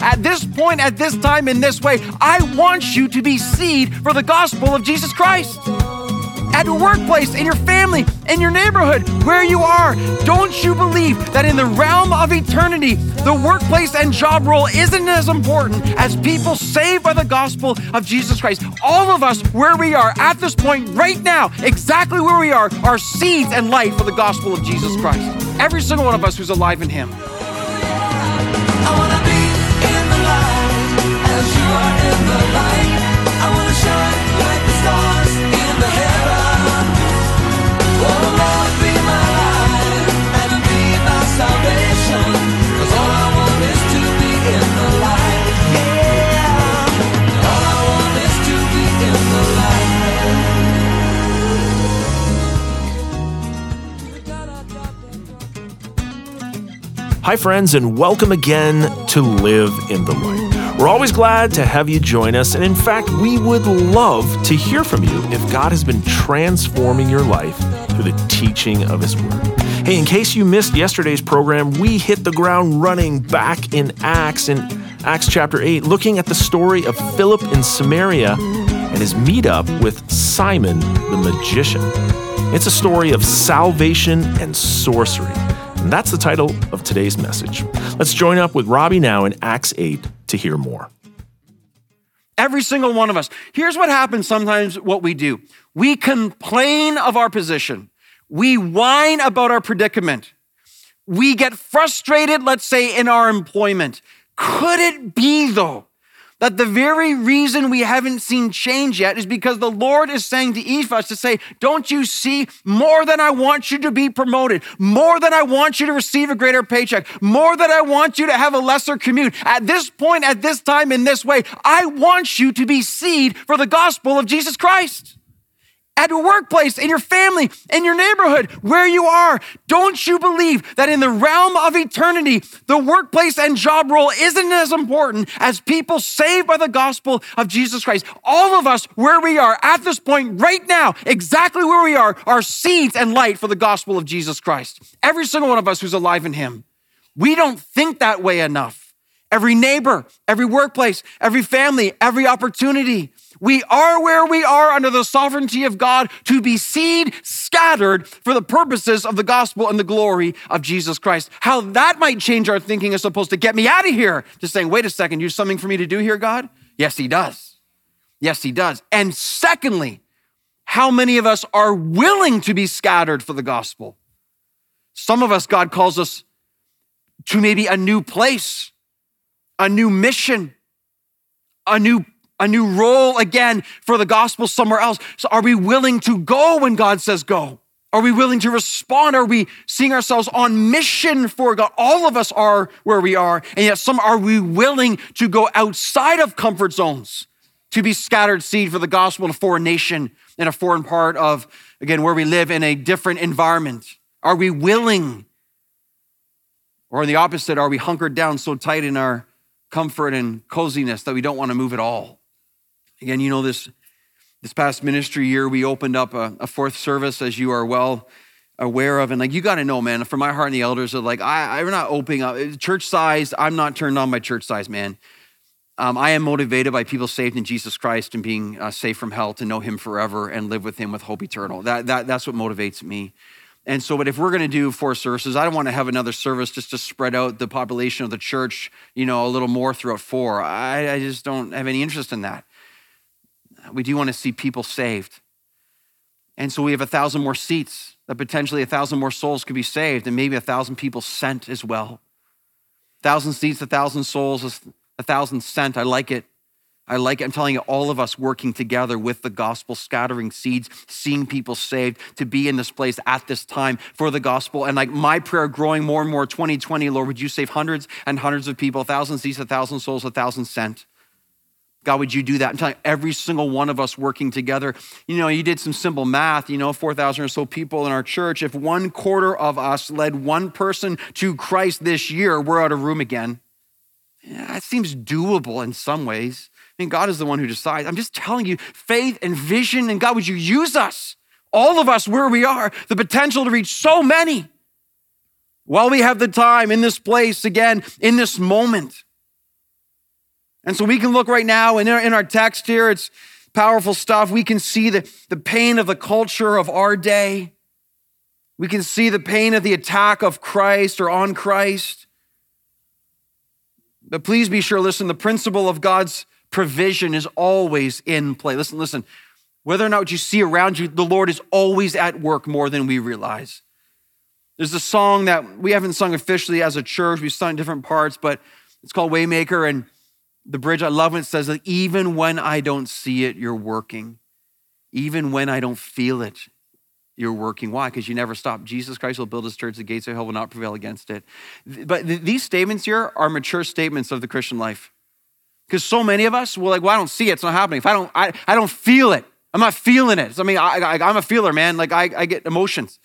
At this point, at this time, in this way, I want you to be seed for the gospel of Jesus Christ at your workplace, in your family, in your neighborhood, where you are. Don't you believe that in the realm of eternity, the workplace and job role isn't as important as people saved by the gospel of Jesus Christ? All of us, where we are at this point right now, exactly where we are, are seeds and light for the gospel of Jesus Christ. Every single one of us who's alive in Him. Hi, friends, and welcome again to Live in the Light. We're always glad to have you join us, and in fact, we would love to hear from you if God has been transforming your life through the teaching of His Word. Hey, in case you missed yesterday's program, we hit the ground running back in Acts, in Acts chapter 8, looking at the story of Philip in Samaria and his meetup with Simon the magician. It's a story of salvation and sorcery. And that's the title of today's message. Let's join up with Robbie now in Acts 8 to hear more. Every single one of us. Here's what happens sometimes what we do we complain of our position, we whine about our predicament, we get frustrated, let's say, in our employment. Could it be, though, that the very reason we haven't seen change yet is because the Lord is saying to each of us to say, Don't you see more than I want you to be promoted, more than I want you to receive a greater paycheck, more than I want you to have a lesser commute. At this point, at this time, in this way, I want you to be seed for the gospel of Jesus Christ at your workplace, in your family, in your neighborhood, where you are. Don't you believe that in the realm of eternity, the workplace and job role isn't as important as people saved by the gospel of Jesus Christ? All of us, where we are at this point right now, exactly where we are, are seeds and light for the gospel of Jesus Christ. Every single one of us who's alive in Him. We don't think that way enough. Every neighbor, every workplace, every family, every opportunity. We are where we are under the sovereignty of God to be seed scattered for the purposes of the gospel and the glory of Jesus Christ. How that might change our thinking is supposed to get me out of here, just saying, wait a second, you have something for me to do here, God? Yes, He does. Yes, He does. And secondly, how many of us are willing to be scattered for the gospel? Some of us, God calls us to maybe a new place, a new mission, a new a new role again for the gospel somewhere else. So, are we willing to go when God says go? Are we willing to respond? Are we seeing ourselves on mission for God? All of us are where we are, and yet some are we willing to go outside of comfort zones to be scattered seed for the gospel in a foreign nation, in a foreign part of, again, where we live in a different environment? Are we willing? Or the opposite, are we hunkered down so tight in our comfort and coziness that we don't want to move at all? Again, you know, this, this past ministry year, we opened up a, a fourth service, as you are well aware of. And like, you got to know, man, from my heart and the elders are like, I, I'm not opening up church size. I'm not turned on by church size, man. Um, I am motivated by people saved in Jesus Christ and being uh, safe from hell to know Him forever and live with Him with hope eternal. That, that, that's what motivates me. And so, but if we're going to do four services, I don't want to have another service just to spread out the population of the church, you know, a little more throughout four. I, I just don't have any interest in that. We do want to see people saved. And so we have a thousand more seats that potentially a thousand more souls could be saved, and maybe a thousand people sent as well. Thousand seats, a thousand souls, a thousand sent. I like it. I like it. I'm telling you, all of us working together with the gospel, scattering seeds, seeing people saved, to be in this place at this time for the gospel. And like my prayer growing more and more 2020, Lord, would you save hundreds and hundreds of people, a thousand seats, a thousand souls, a thousand sent. God, would you do that? I'm telling you, every single one of us working together. You know, you did some simple math, you know, 4,000 or so people in our church. If one quarter of us led one person to Christ this year, we're out of room again. Yeah, that seems doable in some ways. I mean, God is the one who decides. I'm just telling you, faith and vision, and God, would you use us, all of us where we are, the potential to reach so many while we have the time in this place again, in this moment. And so we can look right now, and in our text here, it's powerful stuff. We can see the, the pain of the culture of our day. We can see the pain of the attack of Christ or on Christ. But please be sure, listen, the principle of God's provision is always in play. Listen, listen. Whether or not what you see around you, the Lord is always at work more than we realize. There's a song that we haven't sung officially as a church, we've sung different parts, but it's called Waymaker. And the bridge, I love when it says that even when I don't see it, you're working. Even when I don't feel it, you're working. Why? Because you never stop. Jesus Christ will build his church, the gates of hell will not prevail against it. But th- these statements here are mature statements of the Christian life. Because so many of us, we're like, well, I don't see it, it's not happening. If I don't, I, I don't feel it, I'm not feeling it. I mean, I, am a feeler, man. Like I, I get emotions.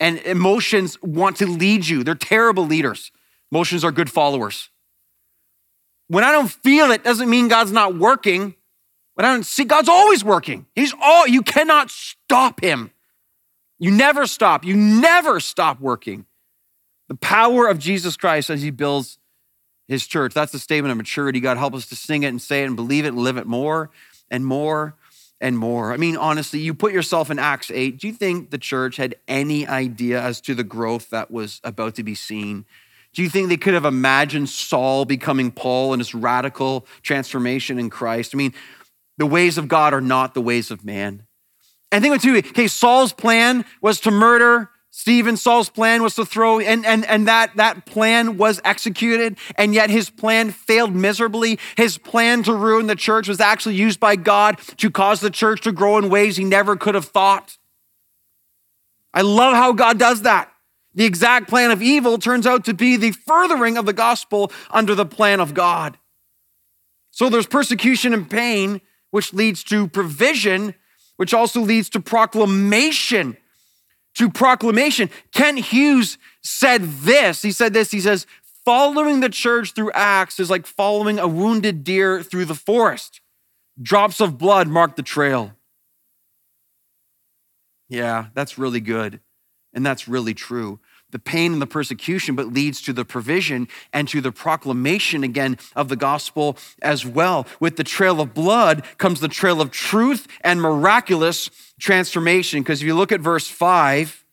And emotions want to lead you. They're terrible leaders. Emotions are good followers. When I don't feel it, doesn't mean God's not working. When I don't see, God's always working. He's all, you cannot stop him. You never stop. You never stop working. The power of Jesus Christ as he builds his church. That's the statement of maturity. God help us to sing it and say it and believe it and live it more and more and more. I mean, honestly, you put yourself in Acts 8. Do you think the church had any idea as to the growth that was about to be seen? Do you think they could have imagined Saul becoming Paul and his radical transformation in Christ? I mean, the ways of God are not the ways of man. And think about too, okay, Saul's plan was to murder Stephen. Saul's plan was to throw, and, and, and that, that plan was executed, and yet his plan failed miserably. His plan to ruin the church was actually used by God to cause the church to grow in ways he never could have thought. I love how God does that. The exact plan of evil turns out to be the furthering of the gospel under the plan of God. So there's persecution and pain, which leads to provision which also leads to proclamation. To proclamation. Kent Hughes said this. He said this. He says, following the church through Acts is like following a wounded deer through the forest. Drops of blood mark the trail. Yeah, that's really good. And that's really true the pain and the persecution, but leads to the provision and to the proclamation again of the gospel as well. With the trail of blood comes the trail of truth and miraculous transformation. Because if you look at verse 5,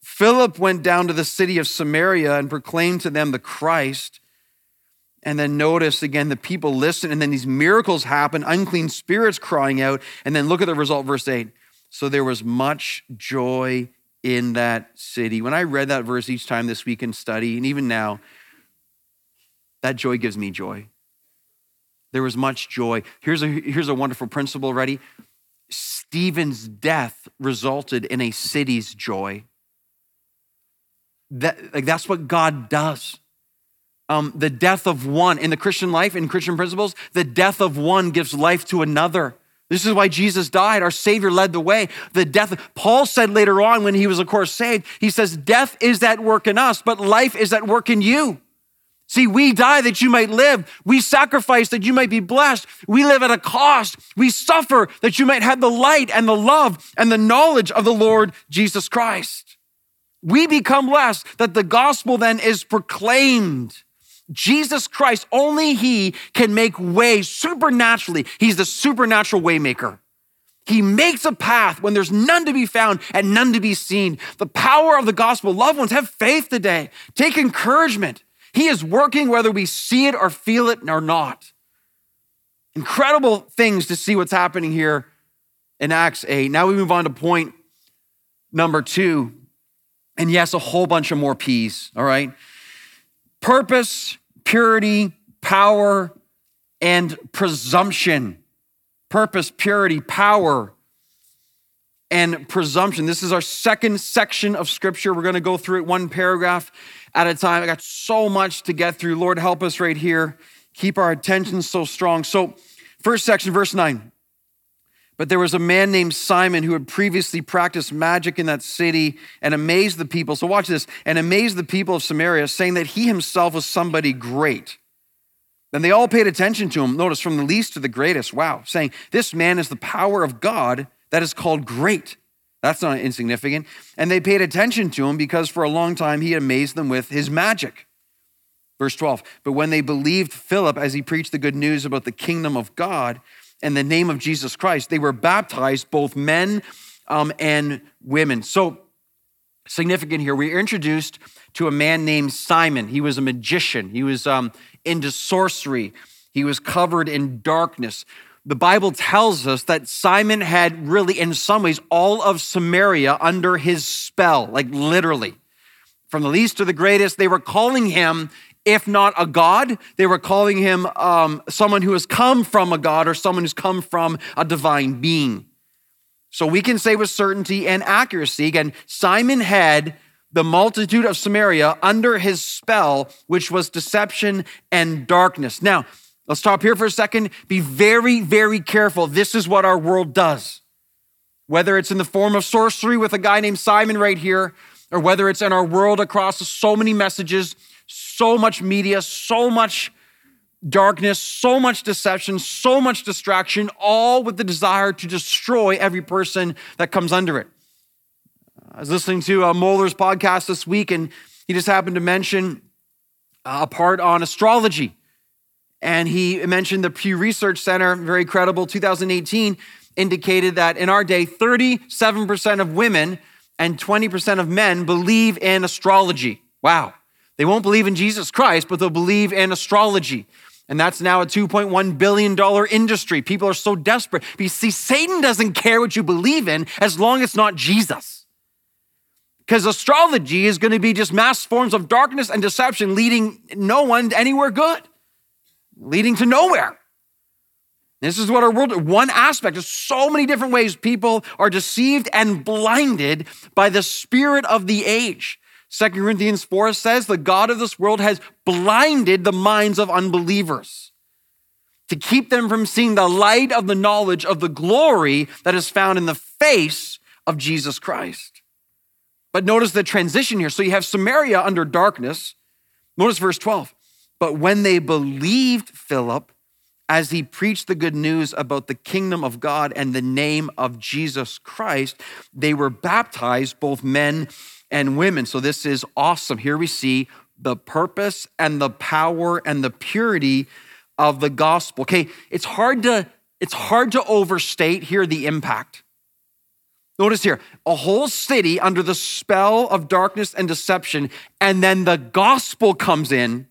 Philip went down to the city of Samaria and proclaimed to them the Christ. And then notice again, the people listen, and then these miracles happen, unclean spirits crying out. And then look at the result, verse 8. So there was much joy in that city. When I read that verse each time this week in study, and even now, that joy gives me joy. There was much joy. Here's a, here's a wonderful principle, ready? Stephen's death resulted in a city's joy. That, like, that's what God does. Um, the death of one in the Christian life, in Christian principles, the death of one gives life to another. This is why Jesus died. Our Savior led the way. The death, Paul said later on when he was, of course, saved, he says, Death is at work in us, but life is at work in you. See, we die that you might live. We sacrifice that you might be blessed. We live at a cost. We suffer that you might have the light and the love and the knowledge of the Lord Jesus Christ. We become less that the gospel then is proclaimed. Jesus Christ, only He can make way supernaturally. He's the supernatural waymaker. He makes a path when there's none to be found and none to be seen. The power of the gospel. Loved ones, have faith today. Take encouragement. He is working whether we see it or feel it or not. Incredible things to see what's happening here in Acts 8. Now we move on to point number two. And yes, a whole bunch of more P's, all right? Purpose, purity, power, and presumption. Purpose, purity, power, and presumption. This is our second section of scripture. We're going to go through it one paragraph at a time. I got so much to get through. Lord, help us right here. Keep our attention so strong. So, first section, verse 9. But there was a man named Simon who had previously practiced magic in that city and amazed the people. So watch this and amazed the people of Samaria, saying that he himself was somebody great. Then they all paid attention to him. Notice from the least to the greatest. Wow. Saying, This man is the power of God that is called great. That's not insignificant. And they paid attention to him because for a long time he amazed them with his magic. Verse 12, but when they believed Philip as he preached the good news about the kingdom of God and the name of Jesus Christ, they were baptized, both men um, and women. So, significant here, we are introduced to a man named Simon. He was a magician, he was um, into sorcery, he was covered in darkness. The Bible tells us that Simon had really, in some ways, all of Samaria under his spell, like literally. From the least to the greatest, they were calling him if not a God, they were calling him um, someone who has come from a God or someone who's come from a divine being. So we can say with certainty and accuracy again, Simon had the multitude of Samaria under his spell, which was deception and darkness. Now, let's stop here for a second. Be very, very careful. This is what our world does. Whether it's in the form of sorcery with a guy named Simon right here, or whether it's in our world across so many messages so much media, so much darkness, so much deception, so much distraction, all with the desire to destroy every person that comes under it. I was listening to uh, Mohler's podcast this week, and he just happened to mention a part on astrology. And he mentioned the Pew Research Center, very credible, 2018, indicated that in our day, 37% of women and 20% of men believe in astrology. Wow. They won't believe in Jesus Christ, but they'll believe in astrology. And that's now a $2.1 billion industry. People are so desperate. You see, Satan doesn't care what you believe in as long as it's not Jesus. Because astrology is going to be just mass forms of darkness and deception leading no one anywhere good, leading to nowhere. This is what our world, one aspect. There's so many different ways people are deceived and blinded by the spirit of the age. 2 Corinthians 4 says, The God of this world has blinded the minds of unbelievers to keep them from seeing the light of the knowledge of the glory that is found in the face of Jesus Christ. But notice the transition here. So you have Samaria under darkness. Notice verse 12. But when they believed Philip, as he preached the good news about the kingdom of God and the name of Jesus Christ, they were baptized, both men and women. So this is awesome. Here we see the purpose and the power and the purity of the gospel. Okay, it's hard to it's hard to overstate here the impact. Notice here, a whole city under the spell of darkness and deception, and then the gospel comes in.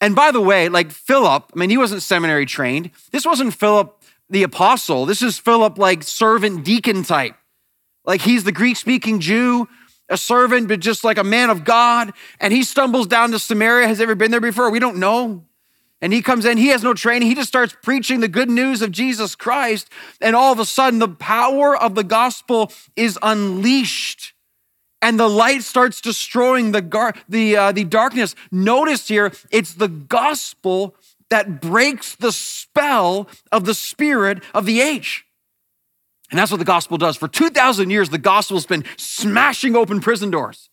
And by the way, like Philip, I mean, he wasn't seminary trained. This wasn't Philip the apostle. This is Philip, like servant deacon type. Like he's the Greek speaking Jew a servant, but just like a man of God. And he stumbles down to Samaria. Has ever been there before? We don't know. And he comes in, he has no training. He just starts preaching the good news of Jesus Christ. And all of a sudden, the power of the gospel is unleashed. And the light starts destroying the, gar- the, uh, the darkness. Notice here, it's the gospel that breaks the spell of the spirit of the age. And that's what the gospel does. For 2,000 years, the gospel's been smashing open prison doors.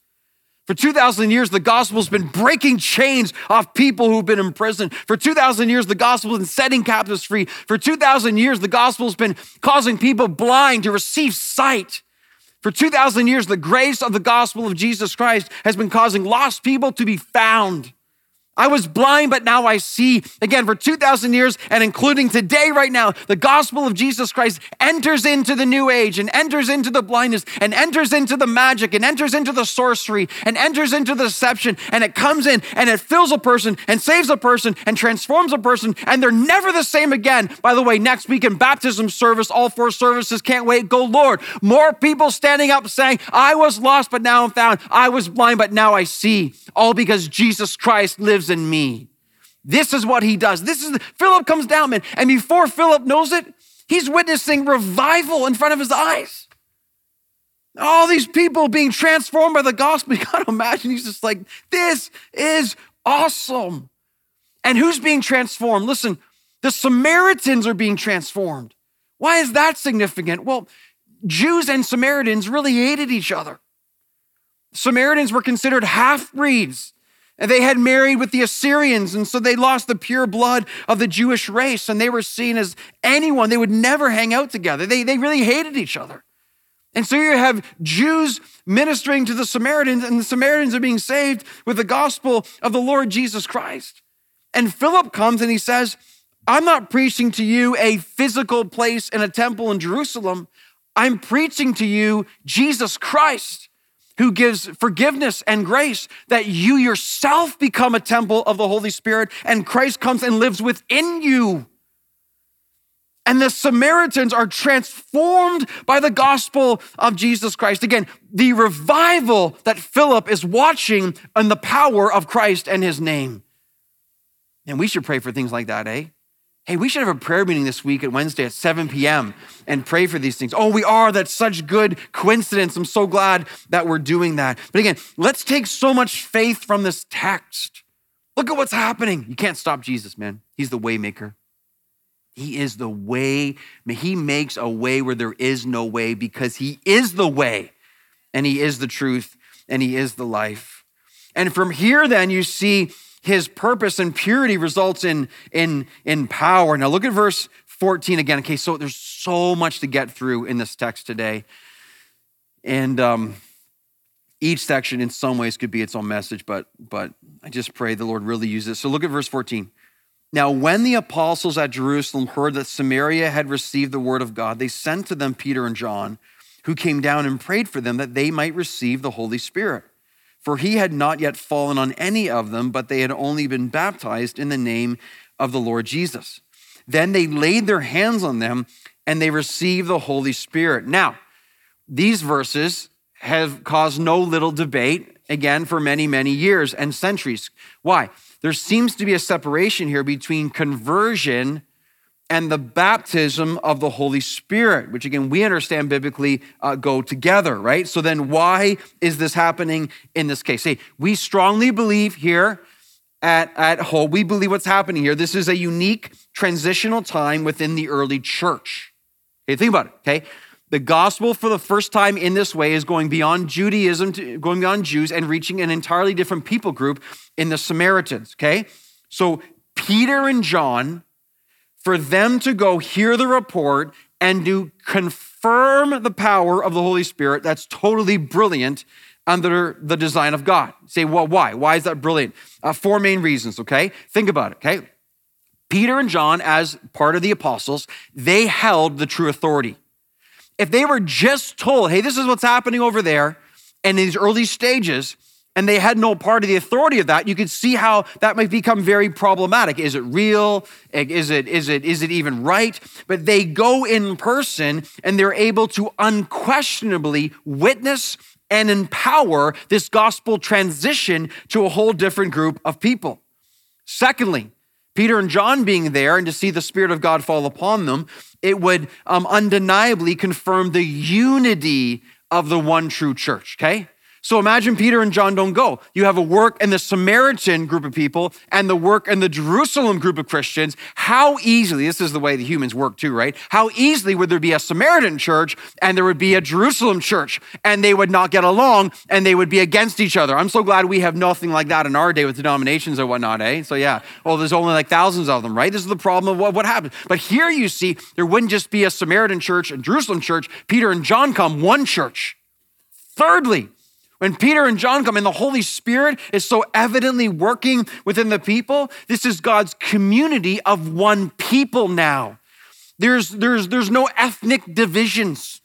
For 2,000 years, the gospel's been breaking chains off people who've been in prison. For 2,000 years, the gospel's been setting captives free. For 2,000 years, the gospel's been causing people blind to receive sight. For 2,000 years, the grace of the gospel of Jesus Christ has been causing lost people to be found. I was blind, but now I see. Again, for 2,000 years and including today, right now, the gospel of Jesus Christ enters into the new age and enters into the blindness and enters into the magic and enters into the sorcery and enters into the deception. And it comes in and it fills a person and saves a person and transforms a person. And they're never the same again. By the way, next week in baptism service, all four services, can't wait. Go, Lord. More people standing up saying, I was lost, but now I'm found. I was blind, but now I see. All because Jesus Christ lives in me. This is what he does. This is Philip comes down, man. And before Philip knows it, he's witnessing revival in front of his eyes. All these people being transformed by the gospel. You gotta imagine he's just like, this is awesome. And who's being transformed? Listen, the Samaritans are being transformed. Why is that significant? Well, Jews and Samaritans really hated each other. Samaritans were considered half breeds. And they had married with the Assyrians, and so they lost the pure blood of the Jewish race, and they were seen as anyone. They would never hang out together. They, they really hated each other. And so you have Jews ministering to the Samaritans, and the Samaritans are being saved with the gospel of the Lord Jesus Christ. And Philip comes and he says, I'm not preaching to you a physical place in a temple in Jerusalem. I'm preaching to you Jesus Christ, who gives forgiveness and grace, that you yourself become a temple of the Holy Spirit and Christ comes and lives within you. And the Samaritans are transformed by the gospel of Jesus Christ. Again, the revival that Philip is watching and the power of Christ and his name. And we should pray for things like that, eh? Hey, we should have a prayer meeting this week at Wednesday at 7 p.m. and pray for these things. Oh, we are. That's such good coincidence. I'm so glad that we're doing that. But again, let's take so much faith from this text. Look at what's happening. You can't stop Jesus, man. He's the waymaker. He is the way. He makes a way where there is no way because he is the way and he is the truth and he is the life. And from here, then, you see his purpose and purity results in, in, in power. Now, look at verse 14 again. Okay, so there's so much to get through in this text today. And um, each section, in some ways, could be its own message, but, but I just pray the Lord really uses it. So, look at verse 14. Now, when the apostles at Jerusalem heard that Samaria had received the word of God, they sent to them Peter and John, who came down and prayed for them that they might receive the Holy Spirit. For he had not yet fallen on any of them, but they had only been baptized in the name of the Lord Jesus. Then they laid their hands on them and they received the Holy Spirit. Now, these verses have caused no little debate, again, for many, many years and centuries. Why? There seems to be a separation here between conversion and the baptism of the Holy Spirit, which again, we understand biblically uh, go together, right? So then why is this happening in this case? Hey, we strongly believe here at, at Hope, we believe what's happening here. This is a unique transitional time within the early church. Okay, think about it, okay? The gospel for the first time in this way is going beyond Judaism, to, going beyond Jews, and reaching an entirely different people group in the Samaritans, okay? So Peter and John for them to go hear the report and to confirm the power of the Holy Spirit, that's totally brilliant under the design of God. Say, well, why? Why is that brilliant? Uh, four main reasons, okay? Think about it, okay? Peter and John, as part of the apostles, they held the true authority. If they were just told, hey, this is what's happening over there, and in these early stages, and they had no part of the authority of that, you could see how that might become very problematic. Is it real? Is it, is it, is it even right? But they go in person and they're able to unquestionably witness and empower this gospel transition to a whole different group of people. Secondly, Peter and John being there and to see the Spirit of God fall upon them, it would um, undeniably confirm the unity of the one true church, okay? So imagine Peter and John don't go. You have a work in the Samaritan group of people and the work in the Jerusalem group of Christians. How easily, this is the way the humans work too, right? How easily would there be a Samaritan church and there would be a Jerusalem church and they would not get along and they would be against each other? I'm so glad we have nothing like that in our day with denominations or whatnot, eh? So yeah, well, there's only like thousands of them, right? This is the problem of what, what happened. But here you see, there wouldn't just be a Samaritan church and Jerusalem church. Peter and John come, one church. Thirdly, when Peter and John come and the Holy Spirit is so evidently working within the people, this is God's community of one people now. There's, there's, there's no ethnic divisions.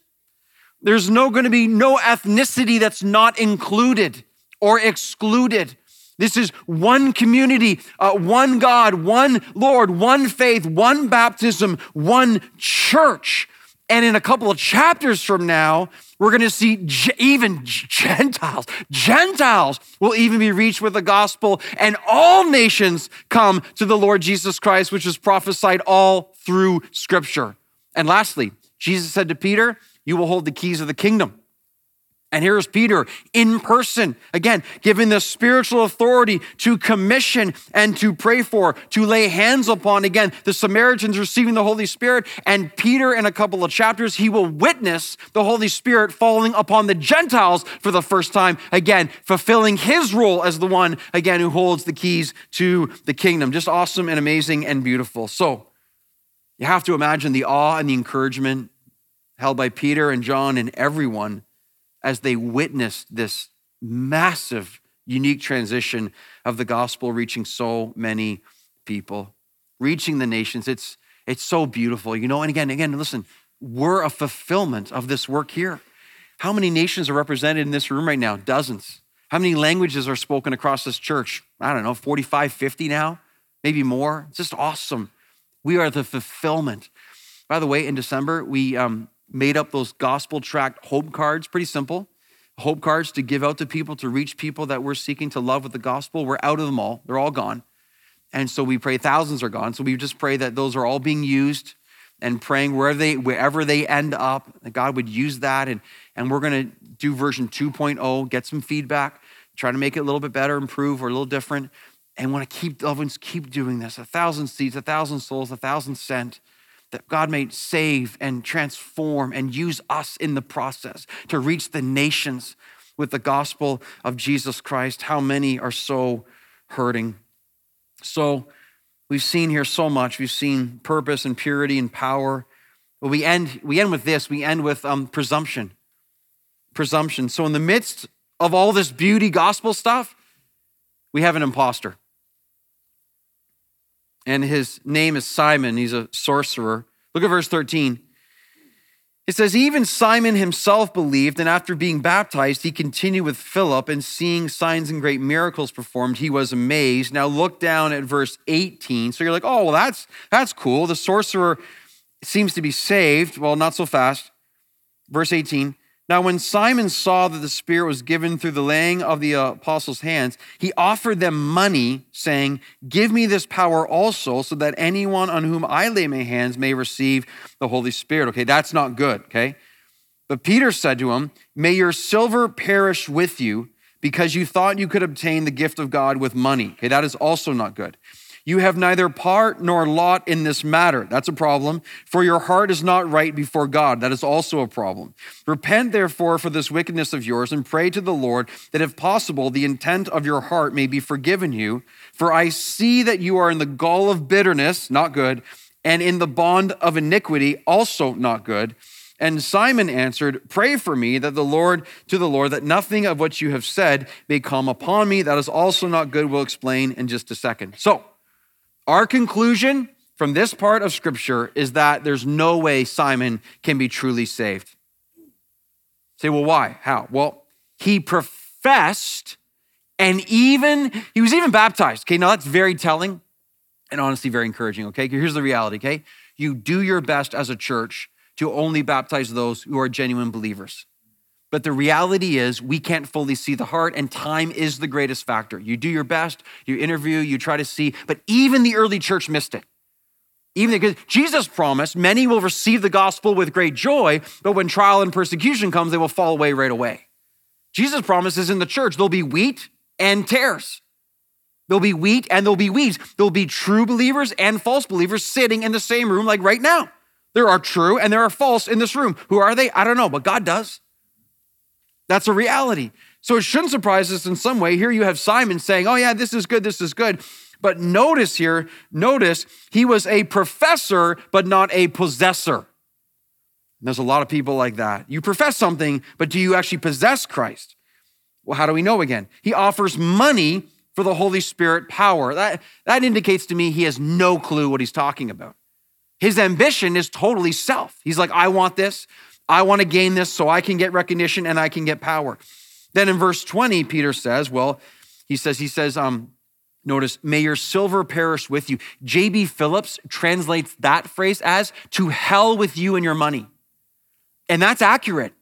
There's no going to be no ethnicity that's not included or excluded. This is one community, uh, one God, one Lord, one faith, one baptism, one church. And in a couple of chapters from now, we're going to see even Gentiles, Gentiles will even be reached with the gospel, and all nations come to the Lord Jesus Christ, which is prophesied all through Scripture. And lastly, Jesus said to Peter, You will hold the keys of the kingdom. And here's Peter in person, again, giving the spiritual authority to commission and to pray for, to lay hands upon. Again, the Samaritans receiving the Holy Spirit. And Peter, in a couple of chapters, he will witness the Holy Spirit falling upon the Gentiles for the first time. Again, fulfilling his role as the one, again, who holds the keys to the kingdom. Just awesome and amazing and beautiful. So you have to imagine the awe and the encouragement held by Peter and John and everyone as they witnessed this massive, unique transition of the gospel reaching so many people, reaching the nations. It's, it's so beautiful, you know. And again, again, listen, we're a fulfillment of this work here. How many nations are represented in this room right now? Dozens. How many languages are spoken across this church? I don't know, 45, 50 now, maybe more. It's just awesome. We are the fulfillment. By the way, in December, we um, made up those gospel tract hope cards, pretty simple. Hope cards to give out to people, to reach people that we're seeking to love with the gospel. We're out of them all, they're all gone. And so we pray thousands are gone. So we just pray that those are all being used and praying wherever they, wherever they end up, that God would use that. And, and we're going to do version 2.0, get some feedback, try to make it a little bit better, improve, or a little different. And want to keep, loved ones, keep doing this. A thousand seeds, a thousand souls, a thousand sent that God may save and transform and use us in the process to reach the nations with the gospel of Jesus Christ. How many are so hurting? So, we've seen here so much. We've seen purpose and purity and power. But we end, we end with this we end with um, presumption. Presumption. So, in the midst of all this beauty gospel stuff, we have an impostor and his name is Simon. He's a sorcerer. Look at verse 13. It says, Even Simon himself believed, and after being baptized, he continued with Philip, and seeing signs and great miracles performed, he was amazed. Now look down at verse 18. So you're like, oh, well, that's that's cool. The sorcerer seems to be saved. Well, not so fast. Verse 18. Now, when Simon saw that the Spirit was given through the laying of the apostles' hands, he offered them money, saying, Give me this power also, so that anyone on whom I lay my hands may receive the Holy Spirit. Okay, that's not good, okay? But Peter said to him, May your silver perish with you, because you thought you could obtain the gift of God with money. Okay, that is also not good. You have neither part nor lot in this matter. That's a problem. For your heart is not right before God. That is also a problem. Repent, therefore, for this wickedness of yours and pray to the Lord that, if possible, the intent of your heart may be forgiven you. For I see that you are in the gall of bitterness, not good, and in the bond of iniquity, also not good. And Simon answered, Pray for me that the Lord, to the Lord, that nothing of what you have said may come upon me. That is also not good. We'll explain in just a second. So, our conclusion from this part of scripture is that there's no way Simon can be truly saved. Say, well, why? How? Well, he professed and even, he was even baptized. Okay, now that's very telling and honestly very encouraging. Okay, here's the reality. Okay, you do your best as a church to only baptize those who are genuine believers. But the reality is, we can't fully see the heart, and time is the greatest factor. You do your best, you interview, you try to see, but even the early church missed it. Even because Jesus promised, many will receive the gospel with great joy, but when trial and persecution comes, they will fall away right away. Jesus promises in the church there'll be wheat and tares. There'll be wheat and there'll be weeds. There'll be true believers and false believers sitting in the same room, like right now. There are true and there are false in this room. Who are they? I don't know, but God does. That's a reality. So it shouldn't surprise us in some way. Here you have Simon saying, Oh, yeah, this is good, this is good. But notice here, notice he was a professor, but not a possessor. there's a lot of people like that. You profess something, but do you actually possess Christ? Well, how do we know again? He offers money for the Holy Spirit power. That, that indicates to me he has no clue what he's talking about. His ambition is totally self. He's like, I want this. I want to gain this so I can get recognition and I can get power. Then in verse 20, Peter says, well, he says, he says, um, notice, may your silver perish with you. J.B. Phillips translates that phrase as to hell with you and your money. And that's accurate.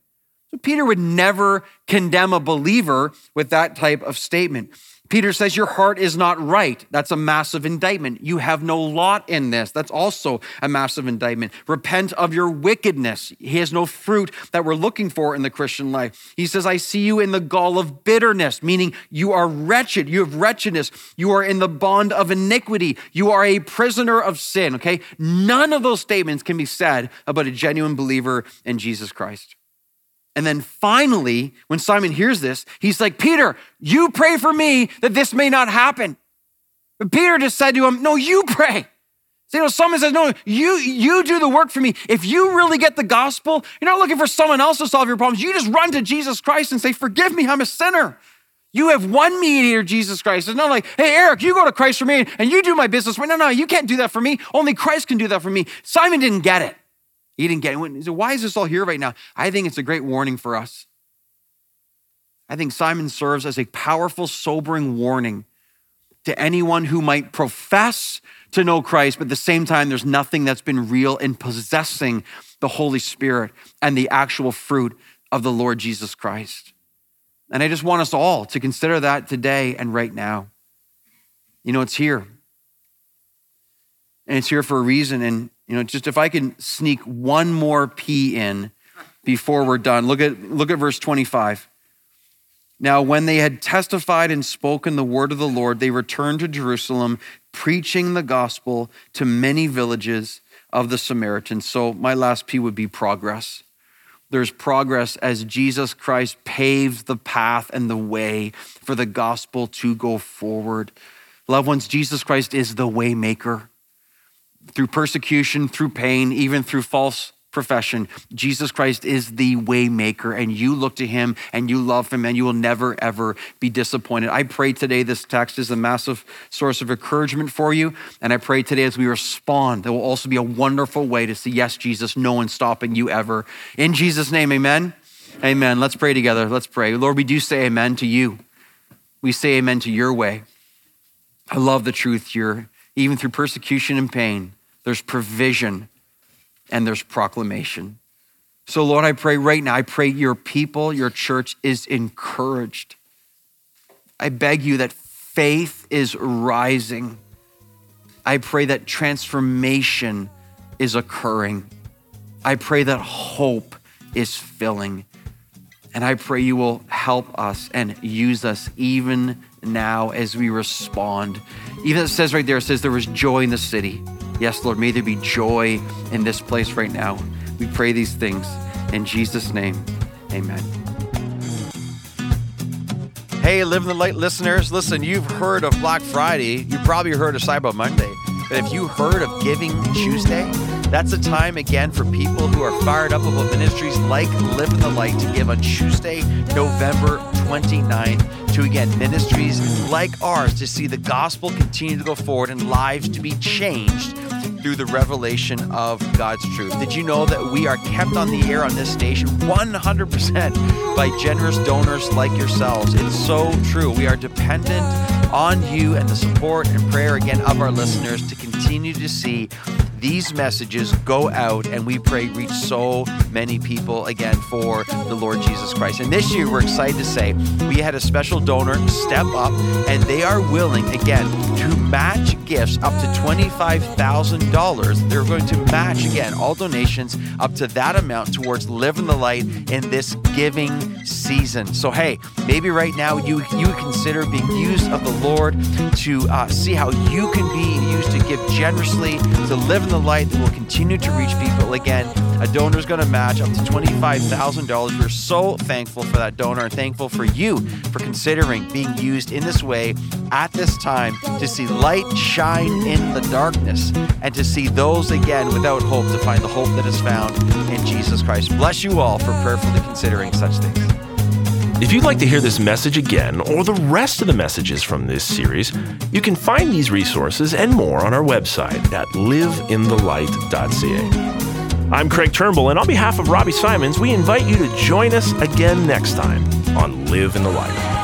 So Peter would never condemn a believer with that type of statement. Peter says, Your heart is not right. That's a massive indictment. You have no lot in this. That's also a massive indictment. Repent of your wickedness. He has no fruit that we're looking for in the Christian life. He says, I see you in the gall of bitterness, meaning you are wretched. You have wretchedness. You are in the bond of iniquity. You are a prisoner of sin, okay? None of those statements can be said about a genuine believer in Jesus Christ. And then finally, when Simon hears this, he's like, Peter, you pray for me that this may not happen. But Peter just said to him, No, you pray. So, you know, someone says, no, you, you do the work for me. If you really get the gospel, you're not looking for someone else to solve your problems. You just run to Jesus Christ and say, forgive me, I'm a sinner. You have one mediator, Jesus Christ. It's not like, hey, Eric, you go to Christ for me and you do my business. No, no, you can't do that for me. Only Christ can do that for me. Simon didn't get it. He didn't get it. He said, why is this all here right now? I think it's a great warning for us. I think Simon serves as a powerful, sobering warning to anyone who might profess to know Christ, but at the same time, there's nothing that's been real in possessing the Holy Spirit and the actual fruit of the Lord Jesus Christ. And I just want us all to consider that today and right now. You know, it's here. And it's here for a reason. And, you know, just if I can sneak one more P in before we're done, look at, look at verse 25. Now, when they had testified and spoken the word of the Lord, they returned to Jerusalem, preaching the gospel to many villages of the Samaritans. So, my last P would be progress. There's progress as Jesus Christ paves the path and the way for the gospel to go forward. Loved ones, Jesus Christ is the waymaker. Through persecution, through pain, even through false profession. Jesus Christ is the waymaker, and you look to him and you love him, and you will never, ever be disappointed. I pray today this text is a massive source of encouragement for you. And I pray today as we respond, there will also be a wonderful way to say yes, Jesus, no one's stopping you ever. In Jesus' name, amen. Amen. Let's pray together. Let's pray. Lord, we do say amen to you. We say amen to your way. I love the truth here. Even through persecution and pain, there's provision and there's proclamation. So, Lord, I pray right now, I pray your people, your church is encouraged. I beg you that faith is rising. I pray that transformation is occurring. I pray that hope is filling. And I pray you will help us and use us even now as we respond. Even it says right there, it says there was joy in the city. Yes, Lord, may there be joy in this place right now. We pray these things in Jesus' name. Amen. Hey, Living the Light listeners, listen, you've heard of Black Friday. You probably heard of Cyber Monday. But have you heard of Giving Tuesday? That's a time again for people who are fired up about ministries like Living the Light to give on Tuesday, November 29th to again ministries like ours to see the gospel continue to go forward and lives to be changed through the revelation of God's truth. Did you know that we are kept on the air on this station 100% by generous donors like yourselves? It's so true. We are dependent on you and the support and prayer again of our listeners to continue to see these messages go out and we pray reach so many people again for the Lord Jesus Christ. And this year, we're excited to say we had a special donor step up and they are willing again to match gifts up to $25,000. They're going to match again all donations up to that amount towards living the light in this giving season. So, hey, maybe right now you, you consider being used of the Lord to uh, see how you can be used to give generously, to live in the light that will continue to reach people. Again, a donor is going to match up to $25,000. We're so thankful for that donor and thankful for you for considering being used in this way at this time to see light shine in the darkness and to see those again without hope to find the hope that is found in Jesus Christ. Bless you all for prayerfully considering such things. If you'd like to hear this message again or the rest of the messages from this series, you can find these resources and more on our website at liveinthelight.ca. I'm Craig Turnbull, and on behalf of Robbie Symons, we invite you to join us again next time on Live in the Light.